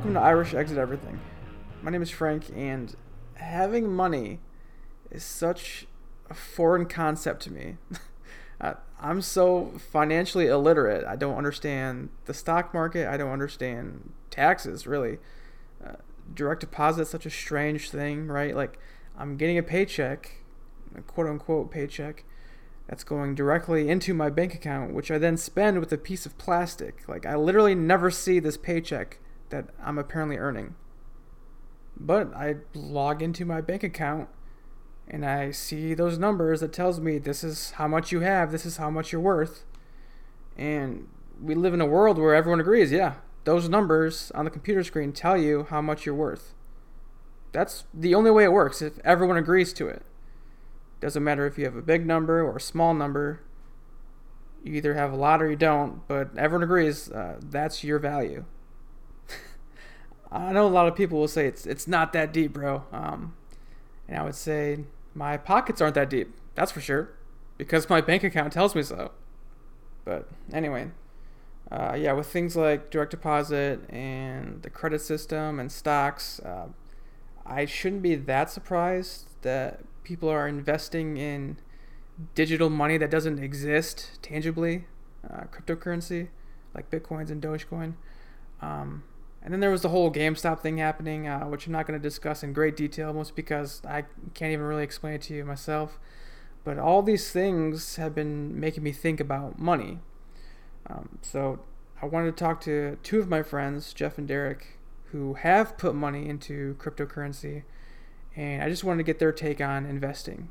Welcome to Irish Exit Everything. My name is Frank, and having money is such a foreign concept to me. I- I'm so financially illiterate. I don't understand the stock market. I don't understand taxes, really. Uh, direct deposit is such a strange thing, right? Like, I'm getting a paycheck, a quote unquote paycheck, that's going directly into my bank account, which I then spend with a piece of plastic. Like, I literally never see this paycheck that I'm apparently earning. But I log into my bank account and I see those numbers that tells me this is how much you have, this is how much you're worth. And we live in a world where everyone agrees, yeah, those numbers on the computer screen tell you how much you're worth. That's the only way it works if everyone agrees to it. Doesn't matter if you have a big number or a small number. You either have a lot or you don't, but everyone agrees uh, that's your value. I know a lot of people will say it's it's not that deep, bro. Um, and I would say my pockets aren't that deep. That's for sure, because my bank account tells me so. But anyway, uh, yeah, with things like direct deposit and the credit system and stocks, uh, I shouldn't be that surprised that people are investing in digital money that doesn't exist tangibly, uh, cryptocurrency like bitcoins and Dogecoin. Um, and then there was the whole GameStop thing happening, uh, which I'm not going to discuss in great detail, mostly because I can't even really explain it to you myself. But all these things have been making me think about money. Um, so I wanted to talk to two of my friends, Jeff and Derek, who have put money into cryptocurrency, and I just wanted to get their take on investing.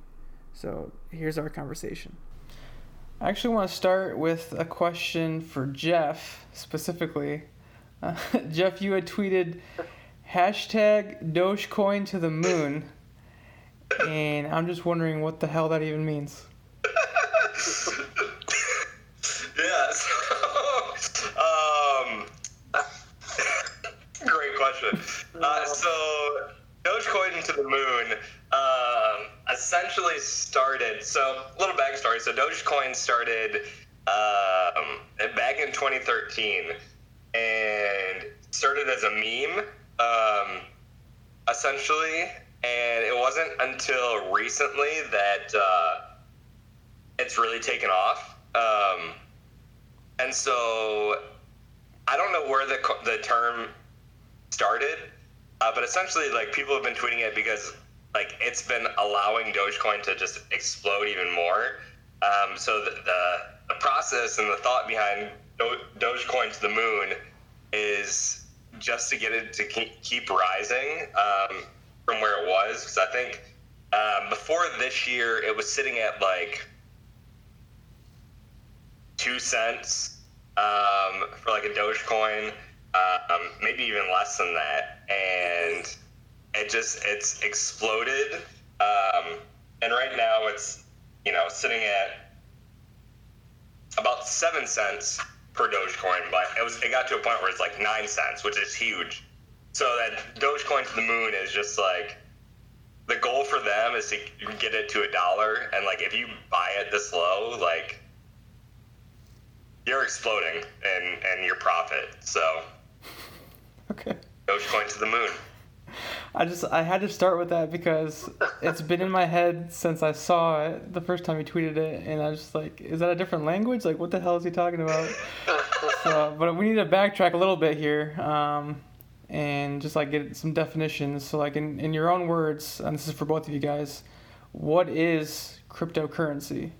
So here's our conversation. I actually want to start with a question for Jeff specifically. Uh, Jeff, you had tweeted hashtag Dogecoin to the moon, and I'm just wondering what the hell that even means. yeah. So, um, great question. Uh, so, Dogecoin to the moon um, essentially started. So, little backstory. So, Dogecoin started um, back in 2013 and started as a meme, um, essentially. And it wasn't until recently that uh, it's really taken off. Um, and so I don't know where the, the term started, uh, but essentially, like, people have been tweeting it because, like, it's been allowing Dogecoin to just explode even more. Um, so the, the, the process and the thought behind Do- Dogecoin to the moon is just to get it to keep, keep rising um, from where it was. Because I think um, before this year, it was sitting at like two cents um, for like a Dogecoin, um, maybe even less than that, and it just it's exploded. Um, and right now, it's you know sitting at about seven cents per Dogecoin, but it was it got to a point where it's like nine cents, which is huge. So that Dogecoin to the moon is just like the goal for them is to get it to a dollar, and like if you buy it this low, like you're exploding and and your profit. So Okay. Dogecoin to the moon. I just I had to start with that because it's been in my head since I saw it the first time he tweeted it, and I was just like, is that a different language? Like, what the hell is he talking about? so, but we need to backtrack a little bit here, um, and just like get some definitions. So, like in in your own words, and this is for both of you guys, what is cryptocurrency?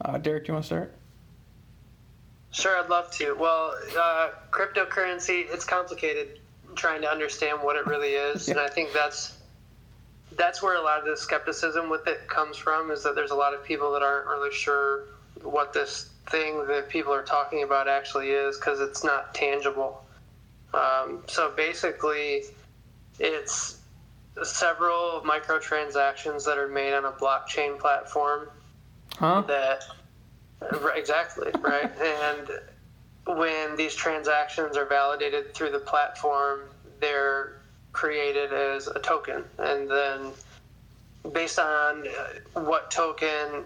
Uh, Derek, do you want to start? Sure, I'd love to. Well, uh, cryptocurrency, it's complicated trying to understand what it really is, and I think that's that's where a lot of the skepticism with it comes from. Is that there's a lot of people that aren't really sure what this thing that people are talking about actually is because it's not tangible. Um, so basically, it's several microtransactions that are made on a blockchain platform Huh? that exactly right and when these transactions are validated through the platform they're created as a token and then based on what token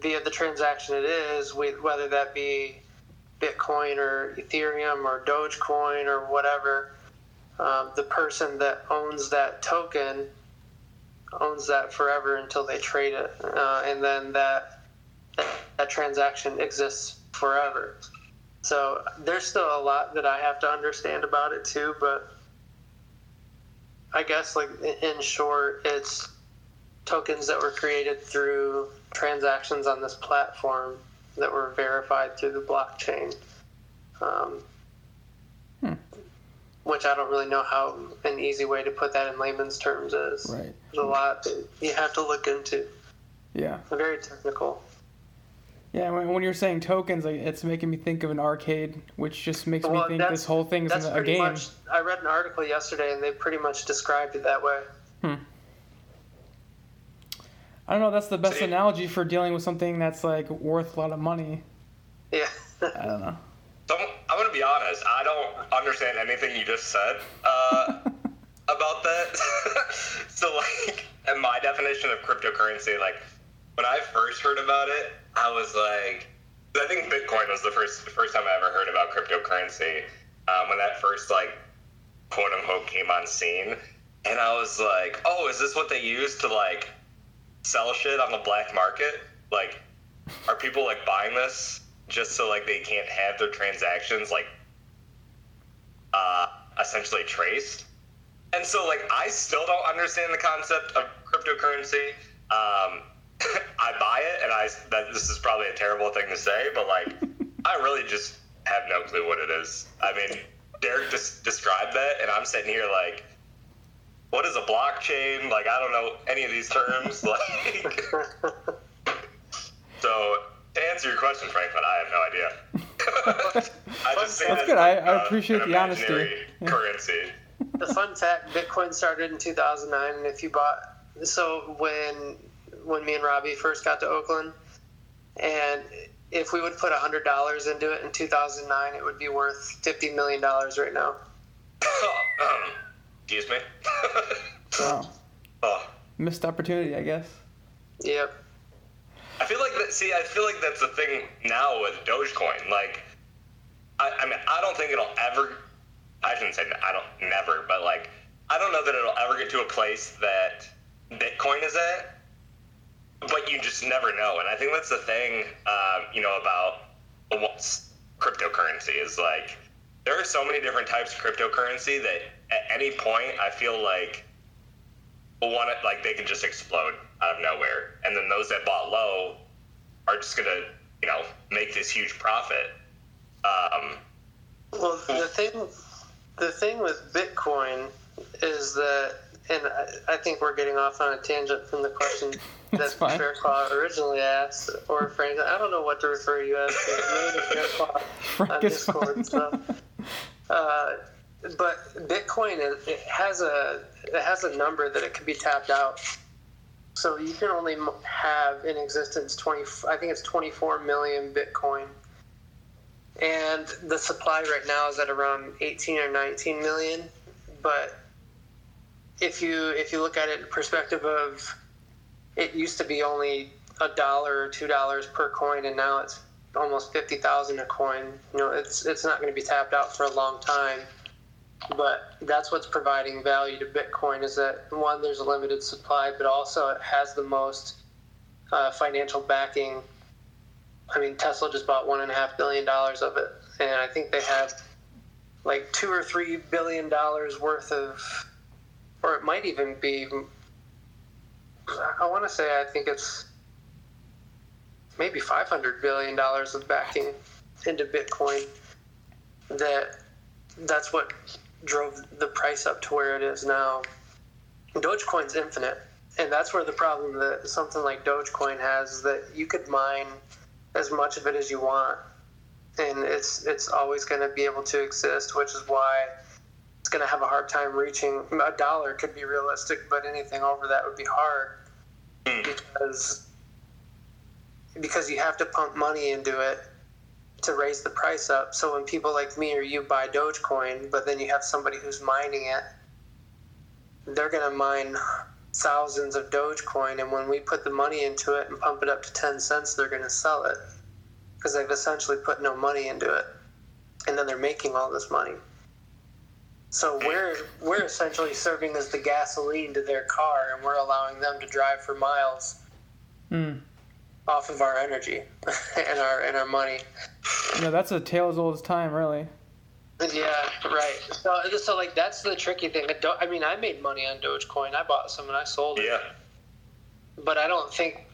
via the transaction it is whether that be bitcoin or ethereum or dogecoin or whatever um, the person that owns that token owns that forever until they trade it, uh, and then that that transaction exists forever. So there's still a lot that I have to understand about it too, but I guess like in short, it's tokens that were created through transactions on this platform that were verified through the blockchain. Um, Hmm. Which I don't really know how an easy way to put that in layman's terms is. Right. There's a lot that you have to look into. Yeah. Very technical. Yeah, when, when you're saying tokens, like, it's making me think of an arcade, which just makes me think this whole thing is That's a pretty game. much. I read an article yesterday, and they pretty much described it that way. Hmm. I don't know. That's the best See- analogy for dealing with something that's like worth a lot of money. Yeah. I don't know. So I'm, I'm gonna be honest. I don't understand anything you just said uh, about that. so like, and my definition of cryptocurrency, like when I first heard about it, I was like, I think Bitcoin was the first first time I ever heard about cryptocurrency. Um, when that first like quote unquote came on scene, and I was like, oh, is this what they use to like sell shit on the black market? Like, are people like buying this just so like they can't have their transactions like uh, essentially traced? And so like I still don't understand the concept of cryptocurrency. Um, I buy it, and I that this is probably a terrible thing to say, but like I really just have no clue what it is. I mean, Derek just described that, and I'm sitting here like, what is a blockchain? Like I don't know any of these terms. Like, so to answer your question, Franklin, I have no idea. I just say That's that good. I- I uh, appreciate an the honesty. Currency. the fun fact: Bitcoin started in 2009, and if you bought, so when when me and Robbie first got to Oakland, and if we would put hundred dollars into it in 2009, it would be worth 50 million dollars right now. um, excuse me. Wow. oh, Missed opportunity, I guess. Yep. I feel like that. See, I feel like that's the thing now with Dogecoin. Like, I, I mean, I don't think it'll ever. I shouldn't say I don't never, but like, I don't know that it'll ever get to a place that Bitcoin is at. But you just never know, and I think that's the thing, um, you know, about cryptocurrency is like. There are so many different types of cryptocurrency that at any point I feel like it like they can just explode out of nowhere, and then those that bought low are just gonna, you know, make this huge profit. Um, Well, the thing, the thing with Bitcoin is that, and I, I think we're getting off on a tangent from the question that That's fine. Fairclaw originally asked, or Frank. I don't know what to refer you as. Fairclaw Frank on is Discord. So. Uh, but Bitcoin it, it has a it has a number that it can be tapped out. So you can only have in existence twenty. I think it's twenty four million Bitcoin, and the supply right now is at around eighteen or nineteen million. But if you if you look at it in perspective of, it used to be only a dollar or two dollars per coin, and now it's almost fifty thousand a coin. You know, it's it's not going to be tapped out for a long time. But that's what's providing value to Bitcoin is that one, there's a limited supply, but also it has the most uh, financial backing. I mean, Tesla just bought one and a half billion dollars of it, and I think they have like two or three billion dollars worth of, or it might even be. I want to say I think it's maybe five hundred billion dollars of backing into Bitcoin. That that's what drove the price up to where it is now. Dogecoin's infinite, and that's where the problem that something like Dogecoin has is that you could mine as much of it as you want, and it's it's always going to be able to exist, which is why going to have a hard time reaching a dollar could be realistic, but anything over that would be hard hmm. because because you have to pump money into it to raise the price up. So when people like me or you buy Dogecoin, but then you have somebody who's mining it, they're going to mine thousands of Dogecoin, and when we put the money into it and pump it up to 10 cents, they're going to sell it because they've essentially put no money into it. And then they're making all this money. So we're we're essentially serving as the gasoline to their car, and we're allowing them to drive for miles Hmm. off of our energy and our and our money. No, that's a tale as old as time, really. Yeah, right. So, so like that's the tricky thing. I, don't, I mean, I made money on Dogecoin. I bought some and I sold it. Yeah. But I don't think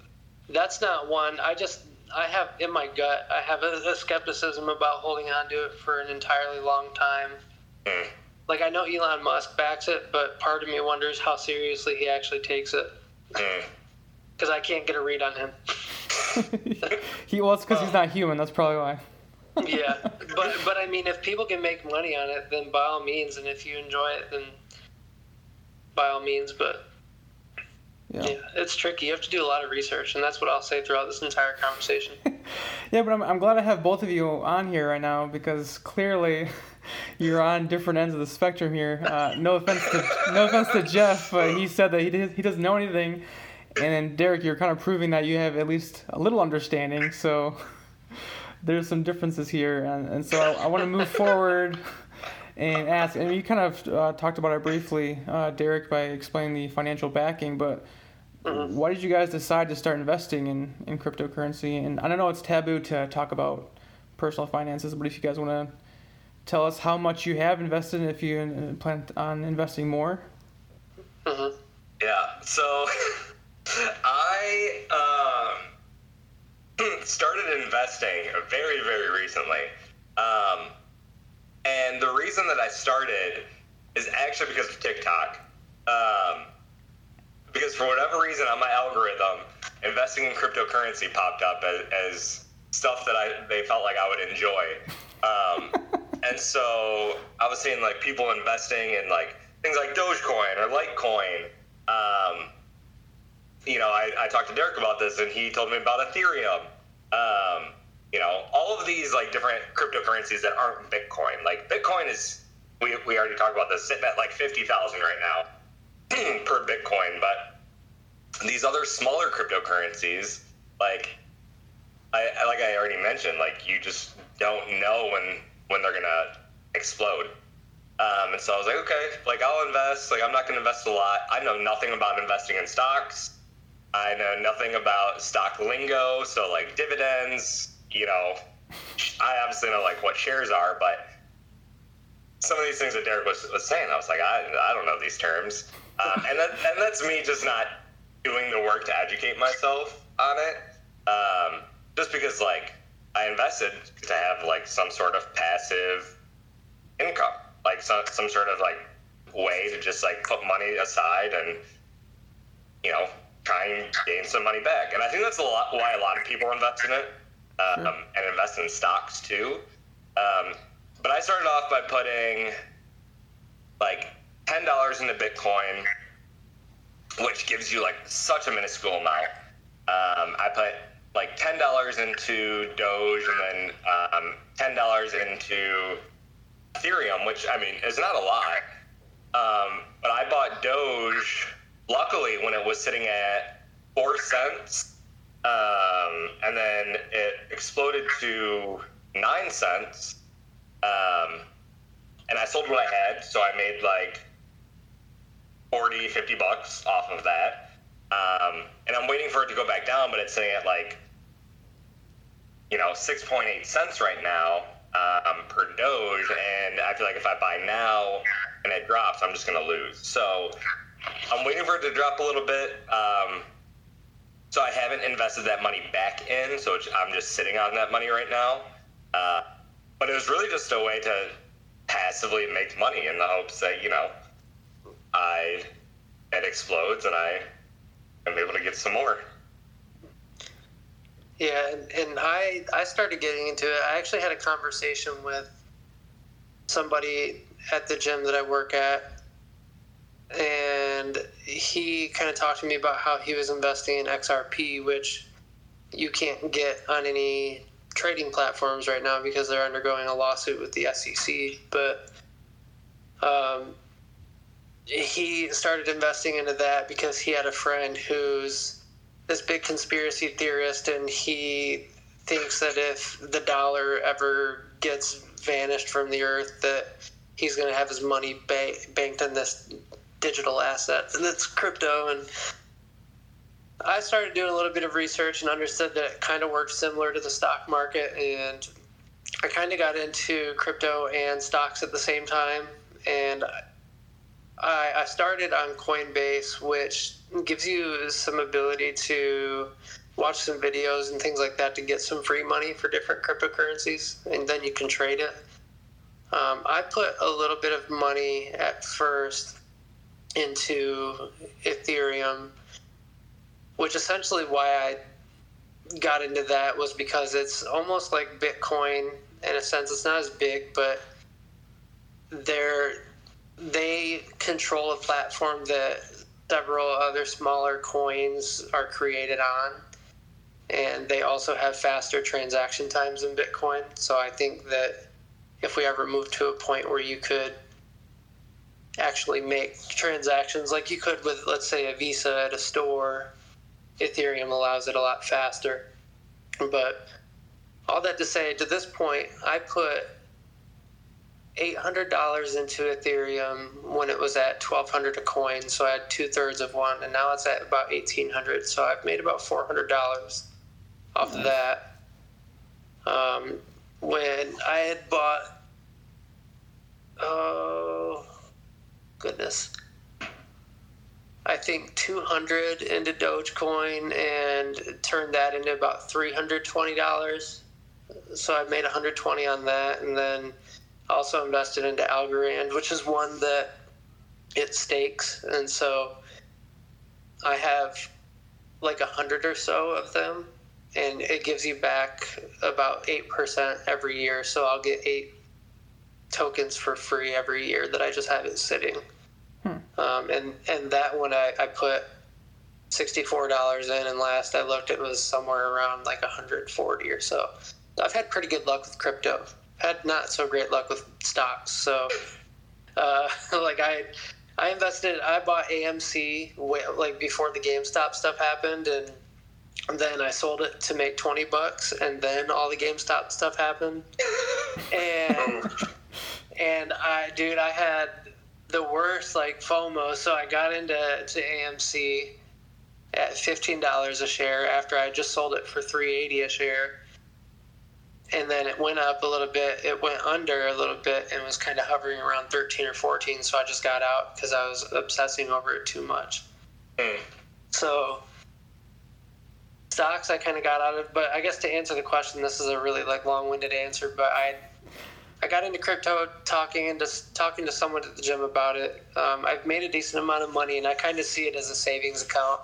that's not one. I just I have in my gut. I have a, a skepticism about holding on to it for an entirely long time. Mm. Like I know Elon Musk backs it, but part of me wonders how seriously he actually takes it Mm. because I can't get a read on him. he well, it's because he's not human. That's probably why. yeah, but but I mean, if people can make money on it, then by all means, and if you enjoy it, then by all means. But Yeah. yeah, it's tricky. You have to do a lot of research, and that's what I'll say throughout this entire conversation. Yeah, but I'm, I'm glad I have both of you on here right now because clearly you're on different ends of the spectrum here. Uh, no offense to no offense to Jeff, but he said that he did, he doesn't know anything, and then Derek, you're kind of proving that you have at least a little understanding. So there's some differences here, and, and so I, I want to move forward and ask. And you kind of uh, talked about it briefly, uh, Derek, by explaining the financial backing, but why did you guys decide to start investing in, in cryptocurrency? And I don't know it's taboo to talk about personal finances, but if you guys want to tell us how much you have invested and if you uh, plan on investing more. hmm Yeah. So I um, started investing very, very recently. Um, and the reason that I started is actually because of TikTok. Um, because for whatever reason on my algorithm, investing in cryptocurrency popped up as, as stuff that I they felt like I would enjoy. Um, and so I was seeing like people investing in like things like Dogecoin or Litecoin. Um, you know, I, I talked to Derek about this, and he told me about Ethereum. Um, you know, all of these like different cryptocurrencies that aren't Bitcoin. Like Bitcoin is, we, we already talked about this, sitting at like fifty thousand right now per these other smaller cryptocurrencies, like I, like I already mentioned, like you just don't know when when they're gonna explode. Um, and so I was like, okay, like I'll invest. Like I'm not gonna invest a lot. I know nothing about investing in stocks. I know nothing about stock lingo, so like dividends. You know, I obviously know like what shares are, but some of these things that Derek was, was saying, I was like, I, I don't know these terms, um, and that, and that's me just not doing the work to educate myself on it. Um, just because like I invested to have like some sort of passive income, like some some sort of like way to just like put money aside and you know try and gain some money back. And I think that's a lot why a lot of people invest in it um, Sure. and invest in stocks too. Um, but I started off by putting like ten dollars into Bitcoin, which gives you like such a minuscule amount. Um, I put like ten dollars into Doge and then um, ten dollars into Ethereum, which I mean is not a lot. Um, but I bought Doge luckily when it was sitting at four cents, um, and then it exploded to nine cents. Um, and I sold what I had, so I made like 40, 50 bucks off of that. Um, and I'm waiting for it to go back down, but it's sitting at like, you know, 6.8 cents right now um, per Doge. And I feel like if I buy now and it drops, I'm just going to lose. So I'm waiting for it to drop a little bit. Um, so I haven't invested that money back in, so I'm just sitting on that money right now. Uh, but it was really just a way to passively make money in the hopes that, you know, I it explodes and I am able to get some more. Yeah, and, I I started getting into it. I actually had a conversation with somebody at the gym that I work at, and he kind of talked to me about how he was investing in XRP, which you can't get on any trading platforms right now because they're undergoing a lawsuit with the SEC. But um, he started investing into that because he had a friend who's this big conspiracy theorist, and he thinks that if the dollar ever gets vanished from the earth, that he's going to have his money ba- banked in this digital asset, and that's crypto. And I started doing a little bit of research and understood that it kind of works similar to the stock market. And I kind of got into crypto and stocks at the same time. And I, I started on Coinbase, which gives you some ability to watch some videos and things like that to get some free money for different cryptocurrencies, and then you can trade it. Um, I put a little bit of money at first into Ethereum, which essentially why I got into that was because it's almost like Bitcoin in a sense. It's not as big, but they're they control a platform that several other smaller coins are created on. And they also have faster transaction times in bitcoin. So i think that if we ever move to a point where you could actually make transactions like you could with let's say a visa at a store ethereum allows it a lot faster. But all that to say to this point i put $800 into Ethereum when it was at 1200 a coin. So I had two thirds of one, and now it's at about 1800 So I've made about $400 off of that. Um, when I had bought, oh, goodness. I think 200 into Dogecoin and turned that into about $320. So I made 120 on that, and then also invested into Algorand, which is one that it stakes, and so I have like a hundred or so of them, and it gives you back about eight percent every year. So I'll get eight tokens for free every year that I just have it sitting. Hmm. Um, and and that one I, I put sixty four dollars in, and last I looked, it was somewhere around like hundred forty or so. I've had pretty good luck with crypto had not so great luck with stocks. So, uh, like I, I invested. I bought AMC way, like before the GameStop stuff happened, and then I sold it to make twenty bucks, and then all the GameStop stuff happened, and and I, dude, I had the worst like FOMO. So I got into to AMC at fifteen dollars a share after I just sold it for three eighty a share and then it went up a little bit. It went under a little bit and was kind of hovering around 13 or 14. So I just got out because I was obsessing over it too much. Mm. So stocks I kind of got out of, but I guess to answer the question, this is a really like long-winded answer, but I I got into crypto talking and just talking to someone at the gym about it. Um, I've made a decent amount of money, and I kind of see it as a savings account.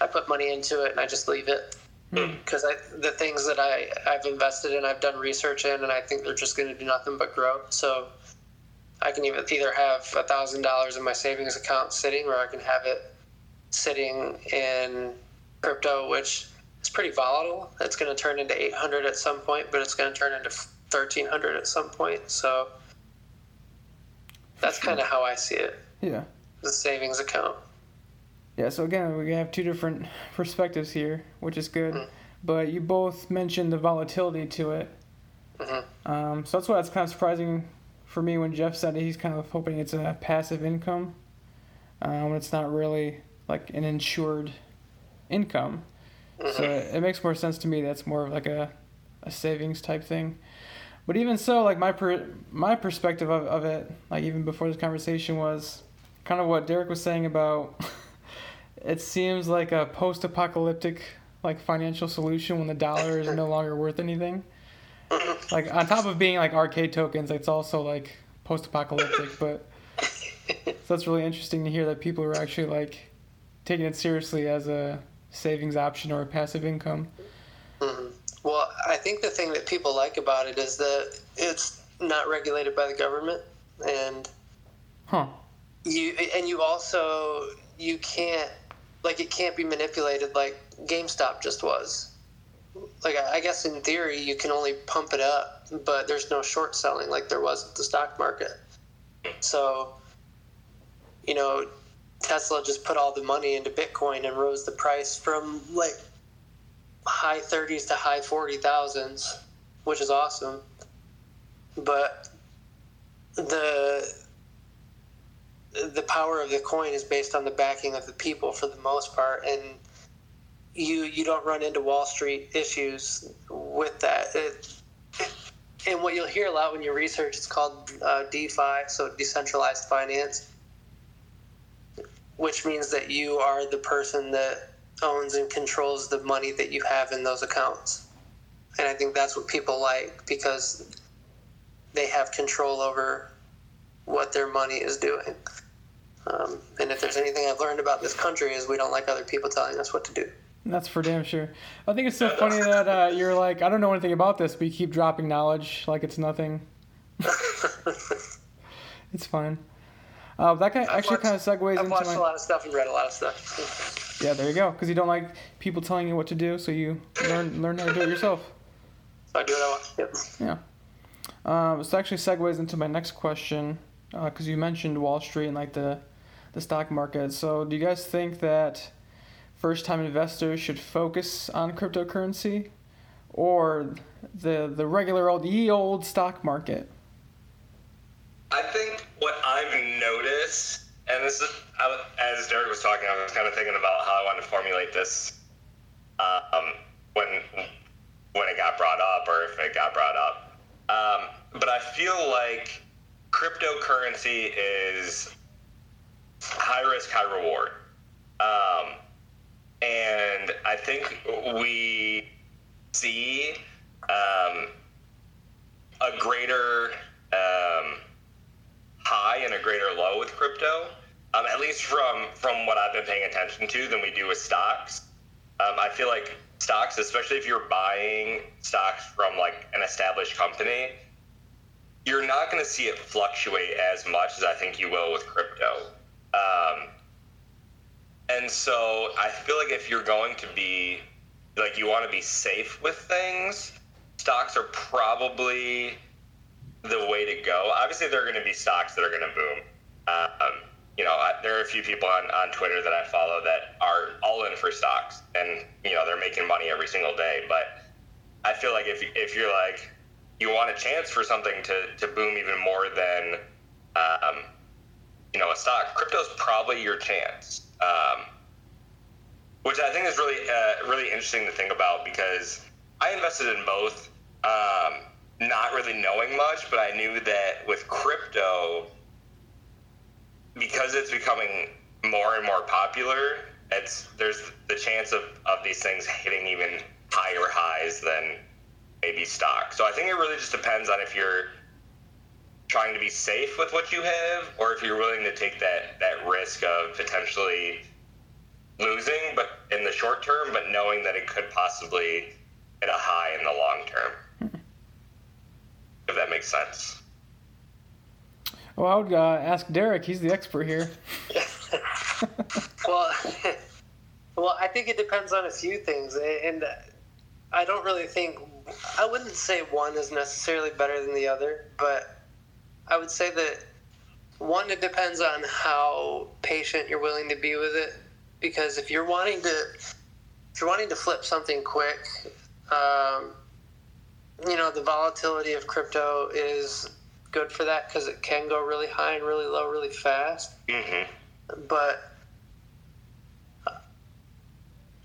I put money into it and I just leave it because hmm. the things that I I've invested in, I've done research in, and I think they're just going to do nothing but grow. So I can even either have a thousand dollars in my savings account sitting, or I can have it sitting in crypto, which is pretty volatile. It's going to turn into 800 at some point, but it's going to turn into 1300 at some point. So that's kind of how I see it. Yeah. The savings account. Yeah, so again, we have two different perspectives here, which is good. Mm-hmm. But you both mentioned the volatility to it. Mm-hmm. Um, so that's why it's kind of surprising for me when Jeff said he's kind of hoping it's a passive income um, when it's not really like an insured income. Mm-hmm. So it, it makes more sense to me that's more of like a, a savings type thing. But even so, like my per, my perspective of, of it, like even before this conversation was kind of what Derek was saying about it seems like a post-apocalyptic like financial solution when the dollar is no longer worth anything. Like on top of being like arcade tokens, it's also like post-apocalyptic. But so that's really interesting to hear that people are actually like taking it seriously as a savings option or a passive income. Mm-hmm. Well, I think the thing that people like about it is that it's not regulated by the government, and huh. You and you also you can't like it can't be manipulated like GameStop just was. Like I guess in theory you can only pump it up, but there's no short selling like there was at the stock market. So, you know, Tesla just put all the money into Bitcoin and rose the price from like high 30s to high 40 thousands, which is awesome. But the the power of the coin is based on the backing of the people for the most part, and you you don't run into Wall Street issues with that. It, and what you'll hear a lot when you research, it's called uh, DeFi, so decentralized finance, which means that you are the person that owns and controls the money that you have in those accounts. And I think that's what people like because they have control over what their money is doing. Um, and if there's anything I've learned about this country is we don't like other people telling us what to do. That's for damn sure. I think it's so funny that uh, you're like, I don't know anything about this, but you keep dropping knowledge like it's nothing. it's fine. Uh, that kind of, actually watched- kind of segues I've into watched my. a lot of stuff and read a lot of stuff. Yeah, there you go. Because you don't like people telling you what to do, so you learn learn how to do it yourself. So I do what I want. Yep. Yeah. Um, this actually segues into my next question, because you mentioned Wall Street and like the, the stock market. So, do you guys think that first-time investors should focus on cryptocurrency, or the the regular old ye old stock market? I think what I've noticed, and this is as Derek was talking, I was kind of thinking about how I wanted to formulate this um, when when it got brought up, or if it got brought up. Um, but I feel like cryptocurrency is high risk, high reward, um, and I think we see um, a greater um, high and a greater low with crypto, um, at least from from what I've been paying attention to, than we do with stocks. Um, I feel like stocks, especially if you're buying stocks from like an established company, you're not going to see it fluctuate as much as I think you will with crypto. Um, and so I feel like if you're going to be like you want to be safe with things, stocks are probably the way to go. Obviously, there are going to be stocks that are going to boom. Um, you know, I, there are a few people on, on Twitter that I follow that are all in for stocks, and you know they're making money every single day. But I feel like if if you're like you want a chance for something to, to boom even more than um, you know a stock, crypto's probably your chance. Um, which I think is really uh, really interesting to think about because I invested in both, um, not really knowing much, but I knew that with crypto, because it's becoming more and more popular, it's there's the chance of, of these things hitting even higher highs than maybe stock. So I think it really just depends on if you're trying to be safe with what you have or if you're willing to take that that risk of potentially losing but in the short term but knowing that it could possibly hit a high in the long term if that makes sense Well, I would uh, ask Derek. He's the expert here. well, well, I think it depends on a few things, and I don't really think I wouldn't say one is necessarily better than the other, but I would say that one it depends on how patient you're willing to be with it. Because if you're wanting to, if you're wanting to flip something quick, um, you know the volatility of crypto is good for that because it can go really high and really low really fast mm-hmm. but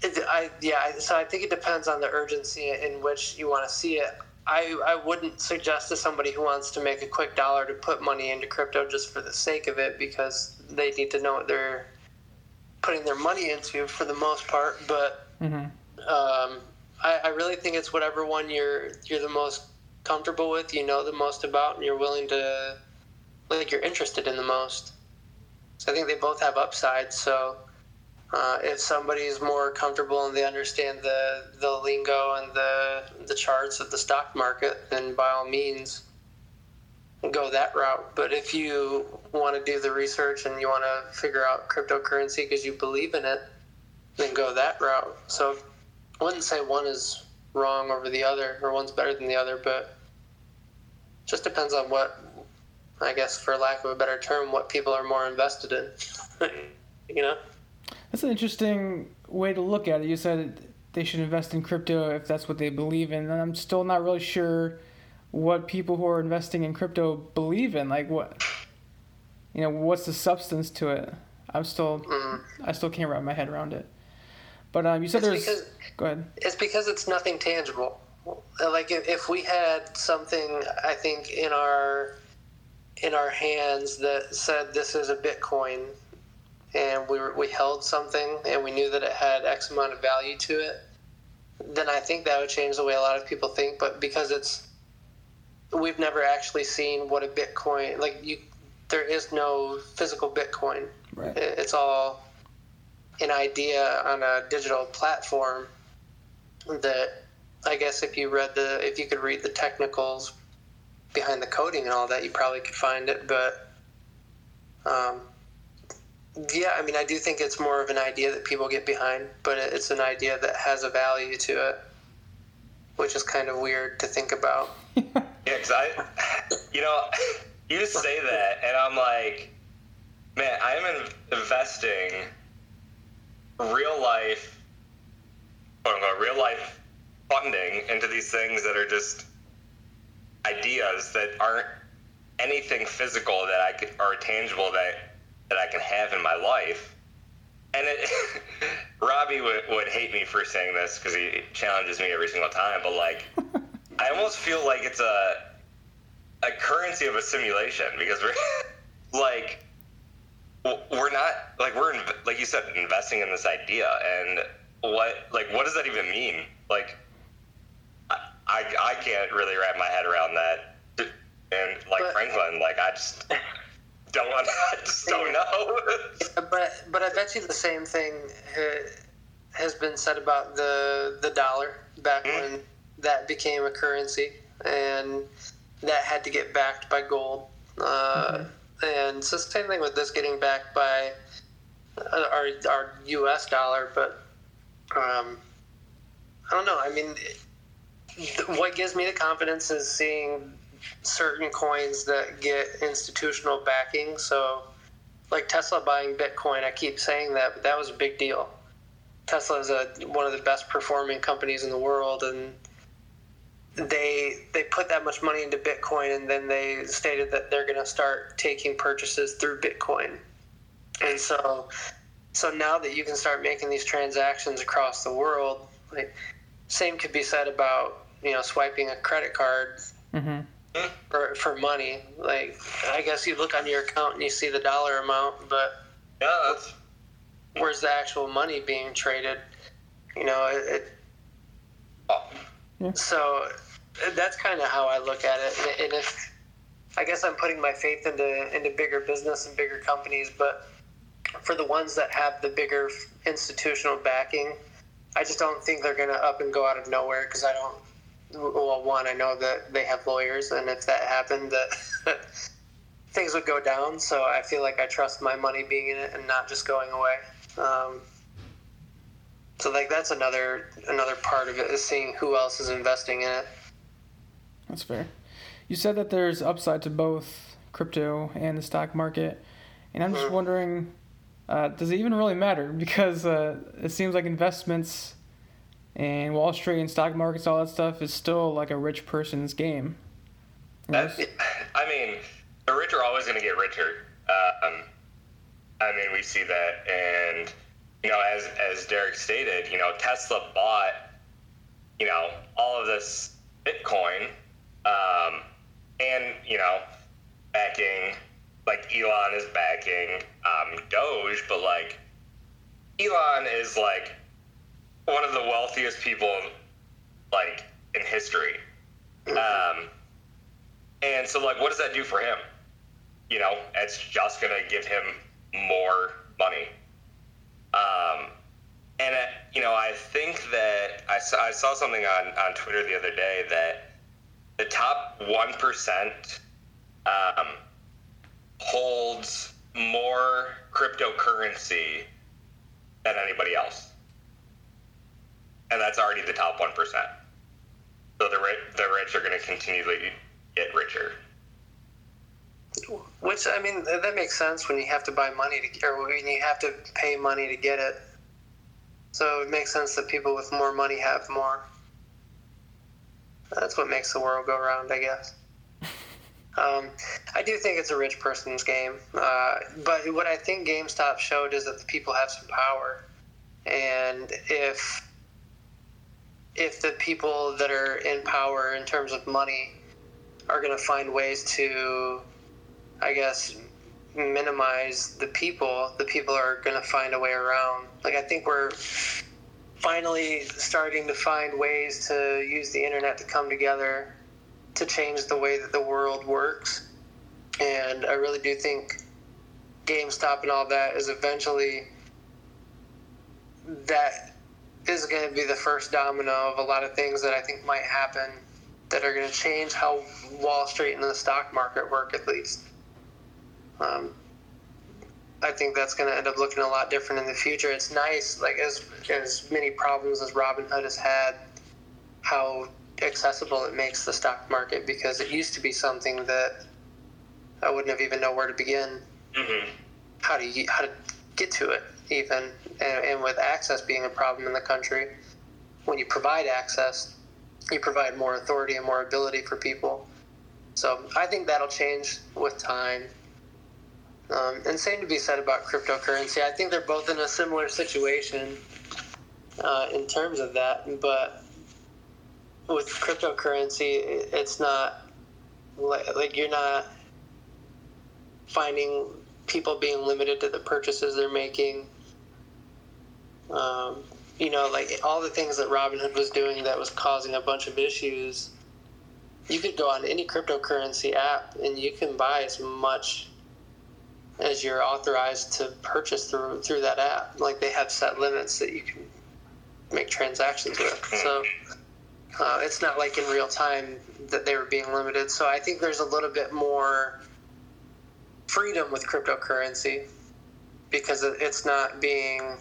it, I yeah, I- so I think it depends on the urgency in which you want to see it. I I wouldn't suggest to somebody who wants to make a quick dollar to put money into crypto just for the sake of it because they need to know what they're putting their money into for the most part. But hmm um, I, I really think it's whatever one you're you're the most comfortable with, you know the most about, and you're willing to like you're interested in the most. So I think they both have upsides. So uh, if somebody's more comfortable and they understand the the lingo and the the charts of the stock market, then by all means go that route. But if you want to do the research and you want to figure out cryptocurrency because you believe in it, then go that route. So I wouldn't say one is wrong over the other or one's better than the other, but just depends on what I guess for lack of a better term, what people are more invested in. you know? That's an interesting way to look at it. You said they should invest in crypto if that's what they believe in, and I'm still not really sure what people who are investing in crypto believe in. Like what, you know, what's the substance to it? I'm still, Mm. I still can't wrap my head around it. But um, you said It's there's. because- Go ahead. It's because it's nothing tangible. Like if, if we had something, I think in our in our hands that said this is a Bitcoin, and we were, we held something and we knew that it had X amount of value to it, then I think that would change the way a lot of people think. But because it's we've never actually seen what a Bitcoin like you, there is no physical Bitcoin. Right. It's all an idea on a digital platform that I guess if you read the if you could read the technicals behind the coding and all that, you probably could find it. But um, yeah, I mean, I do think it's more of an idea that people get behind, but it's an idea that has a value to it, which is kind of weird to think about. Yeah, because I, you know, you just say that, and I'm like, man, I'm in- investing real life, quote unquote, real life funding into these things that are just ideas that aren't anything physical that I could or tangible that that I can have in my life. And it, Robbie would, would hate me for saying this because he challenges me every single time. But like, I almost feel like it's a a currency of a simulation because we're like we're not like we're inv- like you said investing in this idea and what like what does that even mean like I, I, I can't really wrap my head around that and like But- Franklin like I just don't want I just don't know But but I bet you the same thing uh, has been said about the the dollar back Mm. when that became a currency and that had to get backed by gold. Uh, And so same thing with this getting backed by uh, our our U.S. dollar, but um, I don't know. I mean, th- what gives me the confidence is seeing certain coins that get institutional backing. So like Tesla buying Bitcoin, I keep saying that, but that was a big deal. Tesla is a, one of the best performing companies in the world, and they they put that much money into Bitcoin, and then they stated that they're going to start taking purchases through Bitcoin. And so, so now that you can start making these transactions across the world, like same could be said about you know swiping a credit card hmm for, for money. Like, I guess you look on your account and you see the dollar amount, but yeah that's where's the actual money being traded? You know, it, oh, it, so that's kind of how I look at it. And, and if I guess I'm putting my faith into into bigger business and bigger companies, but for the ones that have the bigger institutional backing, I just don't think they're going to up and go out of nowhere because I don't. Well, one, I know that they have lawyers, and if that happened, that things would go down. So I feel like I trust my money being in it and not just going away. Um, so like that's another another part of it is seeing who else is investing in it. That's fair. You said that there's upside to both crypto and the stock market, and I'm just Mhm. wondering, uh, does it even really matter? Because uh, it seems like investments and Wall Street and stock markets, all that stuff, is still like a rich person's game. You I mean, the rich are always going to get richer. Um, I mean, we see that, and you know, as as Derek stated, you know, Tesla bought, you know, all of this Bitcoin, um, and you know, backing like Elon is backing um, Doge, but like Elon is like one of the wealthiest people like in history. Um, and so, like, what does that do for him? You know, it's just going to give him more money. Um, and, uh, you know, I think that I saw, I saw something on, on Twitter the other day that the top 1% um, holds more cryptocurrency than anybody else. And that's already the top 1%. So the, ri- the rich are going to continually get richer. Which I mean, that that makes sense when you have to buy money to, or when you have to pay money to get it. So it makes sense that people with more money have more. that's what makes the world go round, I guess. Um, I do think it's a rich person's game, uh, but what I think GameStop showed is that the people have some power, and if if the people that are in power in terms of money are going to find ways to, I guess, minimize the people, the people are going to find a way around. Like I think we're finally starting to find ways to use the internet to come together to change the way that the world works. And I really do think GameStop and all that is eventually that is going to be the first domino of a lot of things that I think might happen that are going to change how Wall Street and the stock market work, at least. Um, I think that's going to end up looking a lot different in the future. It's nice, like as as many problems as Robinhood has had, how accessible it makes the stock market because it used to be something that I wouldn't have even know where to begin. Mm-hmm. How to how to get to it even, and, and with access being a problem in the country, when you provide access, you provide more authority and more ability for people. So I think that'll change with time. Um, and same to be said about cryptocurrency. I think they're both in a similar situation uh, in terms of that, but with cryptocurrency, it's not like, like you're not finding people being limited to the purchases they're making. Um, you know, like all the things that Robinhood was doing that was causing a bunch of issues. You could go on any cryptocurrency app and you can buy as much as you're authorized to purchase through through that app. Like they have set limits that you can make transactions with. So uh, it's not like in real time that they were being limited. So I think there's a little bit more freedom with cryptocurrency because it's not being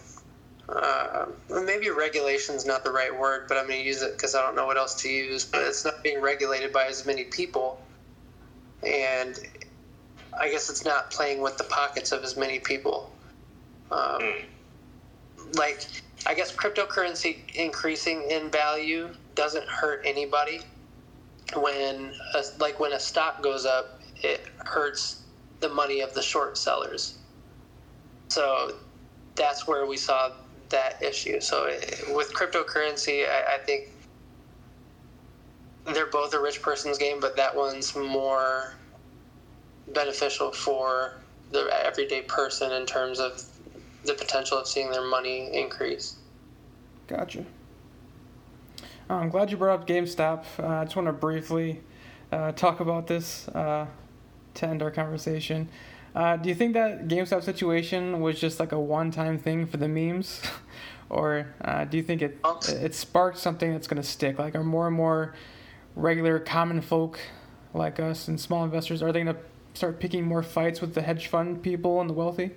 uh, maybe regulation is not the right word, but I'm going to use it because I don't know what else to use. But it's not being regulated by as many people, and I guess it's not playing with the pockets of as many people. Um, like, I guess cryptocurrency increasing in value doesn't hurt anybody. When a, like when a stock goes up, it hurts the money of the short sellers. So that's where we saw that issue. So it, with cryptocurrency, I, I think they're both a rich person's game, but that one's more beneficial for the everyday person in terms of the potential of seeing their money increase. Gotcha. Uh, I'm glad you brought up GameStop. Uh, I just want to briefly uh, talk about this uh, to end our conversation. Uh, do you think that GameStop situation was just like a one-time thing for the memes, or uh, do you think it it sparked something that's going to stick? Like, are more and more regular common folk like us and small investors are they going to start picking more fights with the hedge fund people and the wealthy?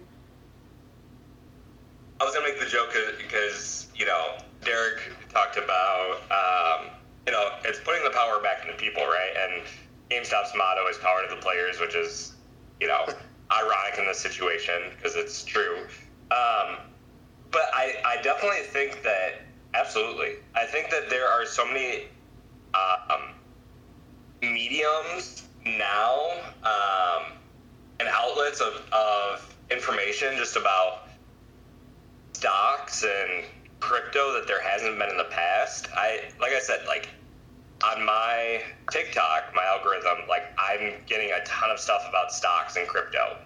I was gonna make the joke because you know Derek talked about um, you know it's putting the power back into people, right? And GameStop's motto is "power to the players," which is you know ironic in this situation because it's true. Um, but I, I definitely think that absolutely. I think that there are so many um, mediums now um, and outlets of, of information just about stocks and crypto that there hasn't been in the past. I like I said, like on my TikTok, my algorithm, like I'm getting a ton of stuff about stocks and crypto.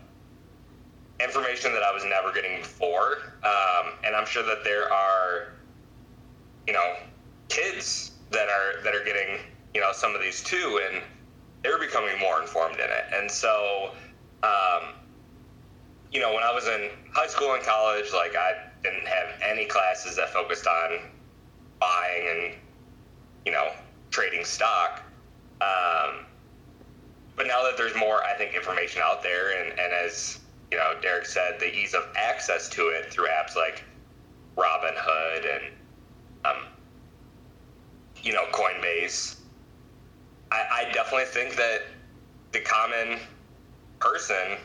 Information that I was never getting before. Um, and I'm sure that there are, you know, kids that are that are getting, you know, some of these too, and they're becoming more informed in it. And so, um, you know, when I was in high school and college, like I didn't have any classes that focused on buying and, you know, trading stock. Um, but now that there's more, I think, information out there, and, and as you know, Derek said, the ease of access to it through apps like Robinhood and, um, you know, Coinbase. I, I definitely think that the common person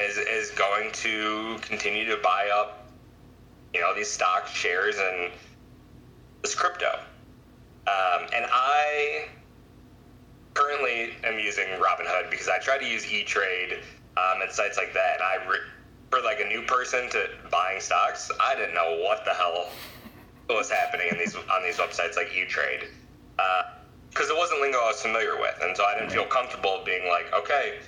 is is going to continue to buy up, you know, these stock shares and this crypto. Um, and I currently am using Robinhood because I try to use E Trade um, and sites like that. And I, re- for like a new person to buying stocks, I didn't know what the hell was happening in these on these websites like E Trade. Because it wasn't lingo I was familiar with, and so I didn't feel comfortable being like, okay,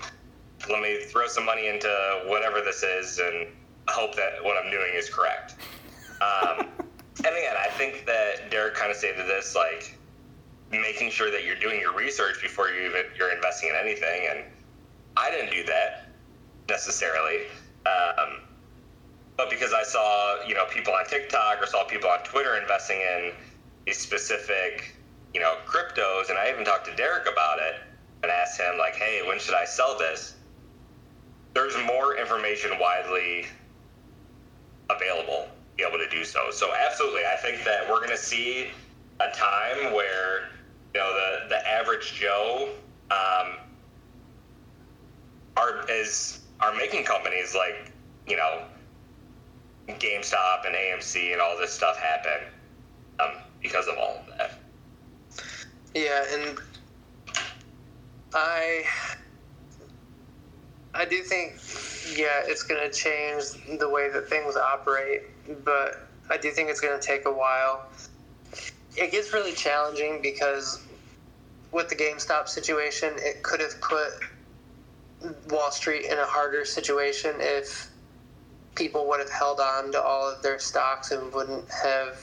let me throw some money into whatever this is and hope that what I'm doing is correct. Um, and again, I think that Derek kind of stated this like making sure that you're doing your research before you even you're investing in anything, and I didn't do that necessarily. Um, but because I saw you know people on TikTok or saw people on Twitter investing in these specific you know cryptos, and I even talked to Derek about it and asked him like, hey, when should I sell this? There's more information widely available be able to do so. So absolutely, I think that we're going to see a time where you know the the average Joe um, are is are making companies like you know GameStop and AMC and all this stuff happen um, because of all of that. Yeah, and I I do think yeah, it's going to change the way that things operate, but I do think it's going to take a while. It gets really challenging because with the GameStop situation, it could have put Wall Street in a harder situation if people would have held on to all of their stocks and wouldn't have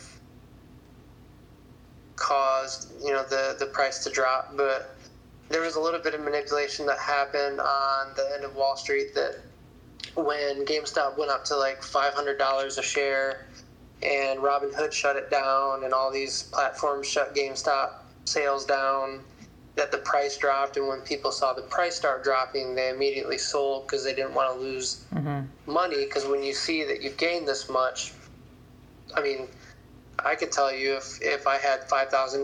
caused you know the the price to drop but there was a little bit of manipulation that happened on the end of Wall Street that when GameStop went up to like $500 a share and Robinhood shut it down and all these platforms shut GameStop sales down that the price dropped. And when people saw the price start dropping they immediately sold because they didn't want to lose Mm-hmm. money. Because when you see that you've gained this much i mean i could tell you if if i had $5000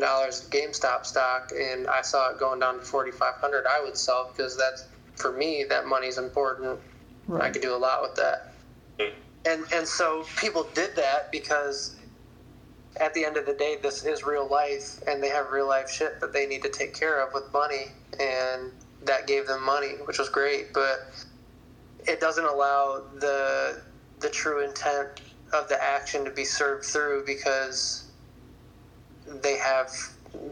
gamestop stock and i saw it going down to 4500 i would sell because that's for me that money's important i could do a lot with that. Mm-hmm. And and so people did that because at the end of the day this is real life and they have real life shit that they need to take care of with money. And that gave them money which was great. But it doesn't allow the the true intent of the action to be served through because they have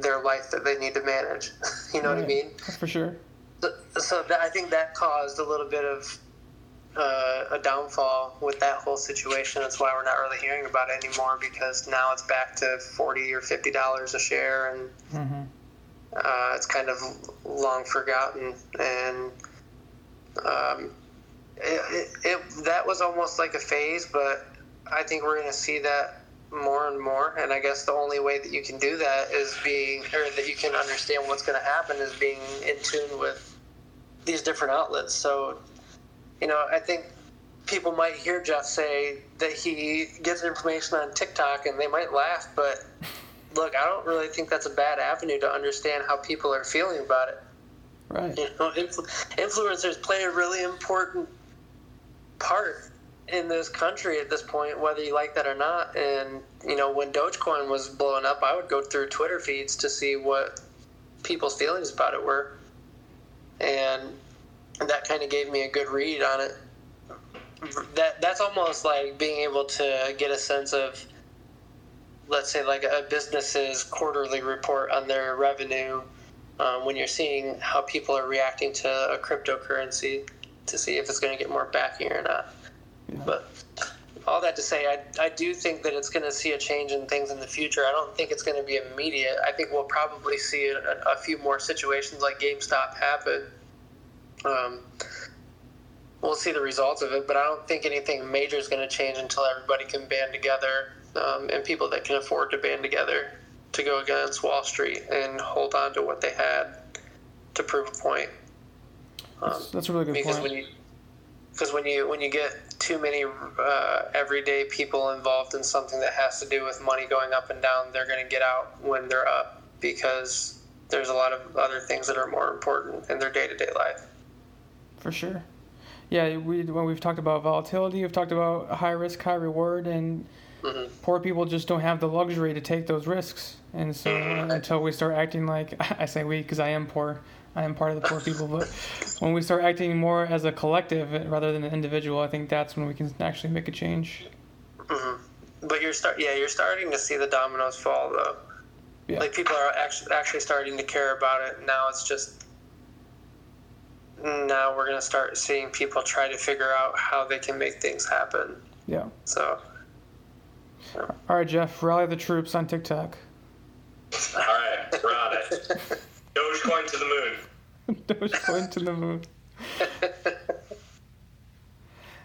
their life that they need to manage. You know what i mean? That's for sure. so, so that, I think that caused a little bit of uh, a downfall with that whole situation. That's why we're not really hearing about it anymore because now it's back to forty or fifty dollars a share, and Mm-hmm. uh, it's kind of long forgotten. And um, it, it, it, that was almost like a phase, but I think we're going to see that more and more. And I guess the only way that you can do that is being, or that you can understand what's going to happen is being in tune with these different outlets. So, you know, I think people might hear Jeff say that he gets information on TikTok and they might laugh, but look, I don't really think that's a bad avenue to understand how people are feeling about it. Right. You know, influ- influencers play a really important part in this country at this point, whether you like that or not. And you know, when Dogecoin was blowing up, I would go through Twitter feeds to see what people's feelings about it were, and that kind of gave me a good read on it. That that's almost like being able to get a sense of, let's say, like a business's quarterly report on their revenue um, when you're seeing how people are reacting to a cryptocurrency to see if it's going to get more backing or not. Yeah. But all that to say, I, I do think that it's going to see a change in things in the future. I don't think it's going to be immediate. I think we'll probably see a, a few more situations like GameStop happen. Um, we'll see the results of it, but I don't think anything major is going to change until everybody can band together um, and people that can afford to band together to go against Wall Street and hold on to what they had to prove a point. Um, That's, that's a really good because point. when you because when you when you get too many uh, everyday people involved in something that has to do with money going up and down, they're going to get out when they're up because there's a lot of other things that are more important in their day to day life. For sure. Yeah, we when we've talked about volatility, we've talked about high risk, high reward, and Mhm. poor people just don't have the luxury to take those risks. And so uh, until we start acting like I say we because I am poor, I am part of the poor people. But when we start acting more as a collective rather than an individual, I think that's when we can actually make a change. Mhm. But you're start yeah, you're starting to see the dominoes fall though. Yeah. Like people are actually actually starting to care about it. Now it's just now we're gonna start seeing people try to figure out how they can make things happen. Yeah. So All right, Jeff, rally the troops on TikTok. All right, we're on it. Dogecoin to the moon. Dogecoin to the moon.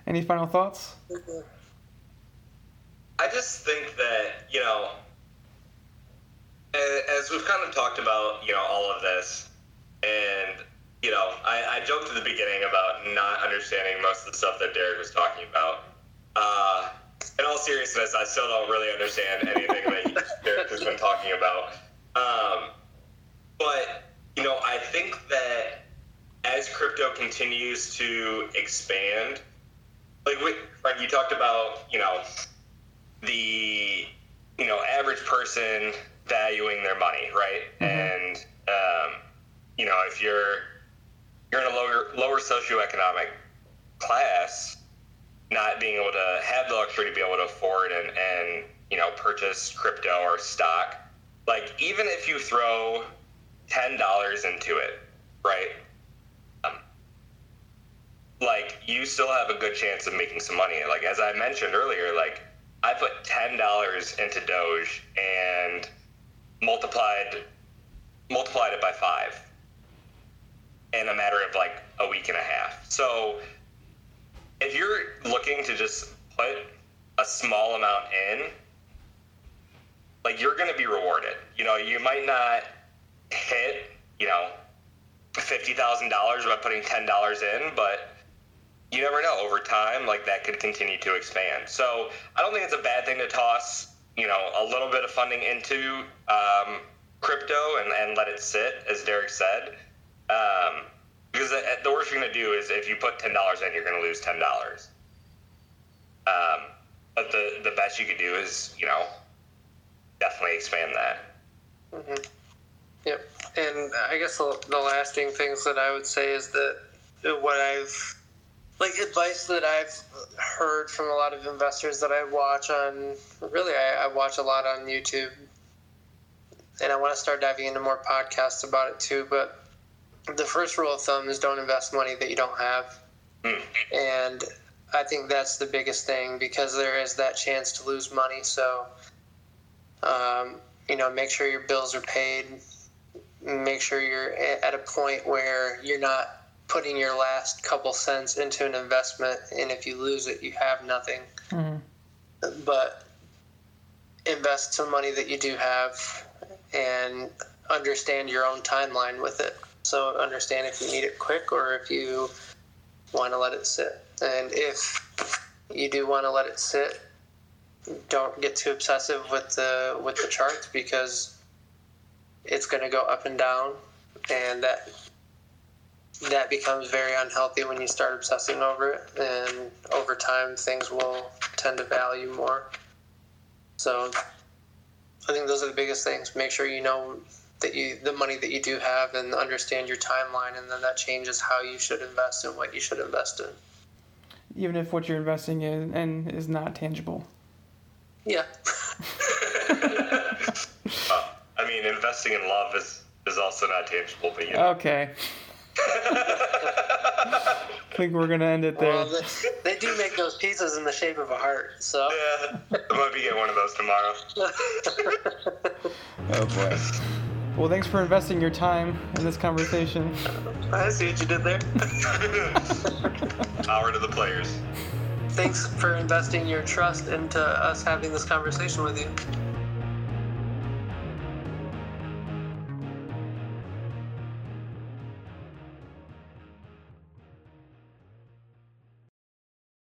Any final thoughts? Mm-hmm. I just think that, you know, as we've kind of talked about, you know, all of this, and, you know, I, I joked at the beginning about not understanding most of the stuff that Derek was talking about. Uh, in all seriousness, I still don't really understand anything that Derek has been talking about. Um, but, you know, I think that as crypto continues to expand, like we, Frank, you talked about, you know, the you know average person valuing their money, right? And um, you know, if you're you're in a lower lower socioeconomic class, not being able to have the luxury to be able to afford and and you know purchase crypto or stock, like even if you throw ten dollars into it, right? Um, like you still have a good chance of making some money. Like as I mentioned earlier, like I put ten dollars into Doge and multiplied multiplied it by five in a matter of like a week and a half. So if you're looking to just put a small amount in, like you're going to be rewarded. You know, you might not hit, you know, fifty thousand dollars by putting ten dollars in, but you never know over time like that could continue to expand so i don't think it's a bad thing to toss you know a little bit of funding into um, crypto and, and let it sit as derek said um, because the the worst you're going to do is if you put $10 in you're going to lose $10 um, but the, the best you could do is you know definitely expand that Mhm. Yep. And I guess the, the lasting things that I would say is that what I've like advice that I've heard from a lot of investors that I watch on really I, I watch a lot on YouTube and I want to start diving into more podcasts about it too. But the first rule of thumb is don't invest money that you don't have. Hmm. And I think that's the biggest thing because there is that chance to lose money. So, um, you know, make sure your bills are paid. Make sure you're at a point where you're not putting your last couple cents into an investment, and if you lose it, you have nothing. Mhm. But invest some money that you do have, and understand your own timeline with it. So understand if you need it quick or if you want to let it sit. And if you do want to let it sit, don't get too obsessive with the with the charts because it's going to go up and down, and that that becomes very unhealthy when you start obsessing over it. And over time, things will tend to value more. So I think those are the biggest things. Make sure you know that you the money that you do have and understand your timeline, and then that changes how you should invest and what you should invest in. Even if what you're investing in and is not tangible. Yeah. Uh, i mean investing in love is is also not tangible but you Okay. I think we're gonna end it there. Well, they, they do make those pizzas in the shape of a heart. So yeah i might be getting one of those tomorrow Oh boy. Well, thanks for investing your time in this conversation. I see what you did there. power to the players Thanks for investing your trust into us having this conversation with you.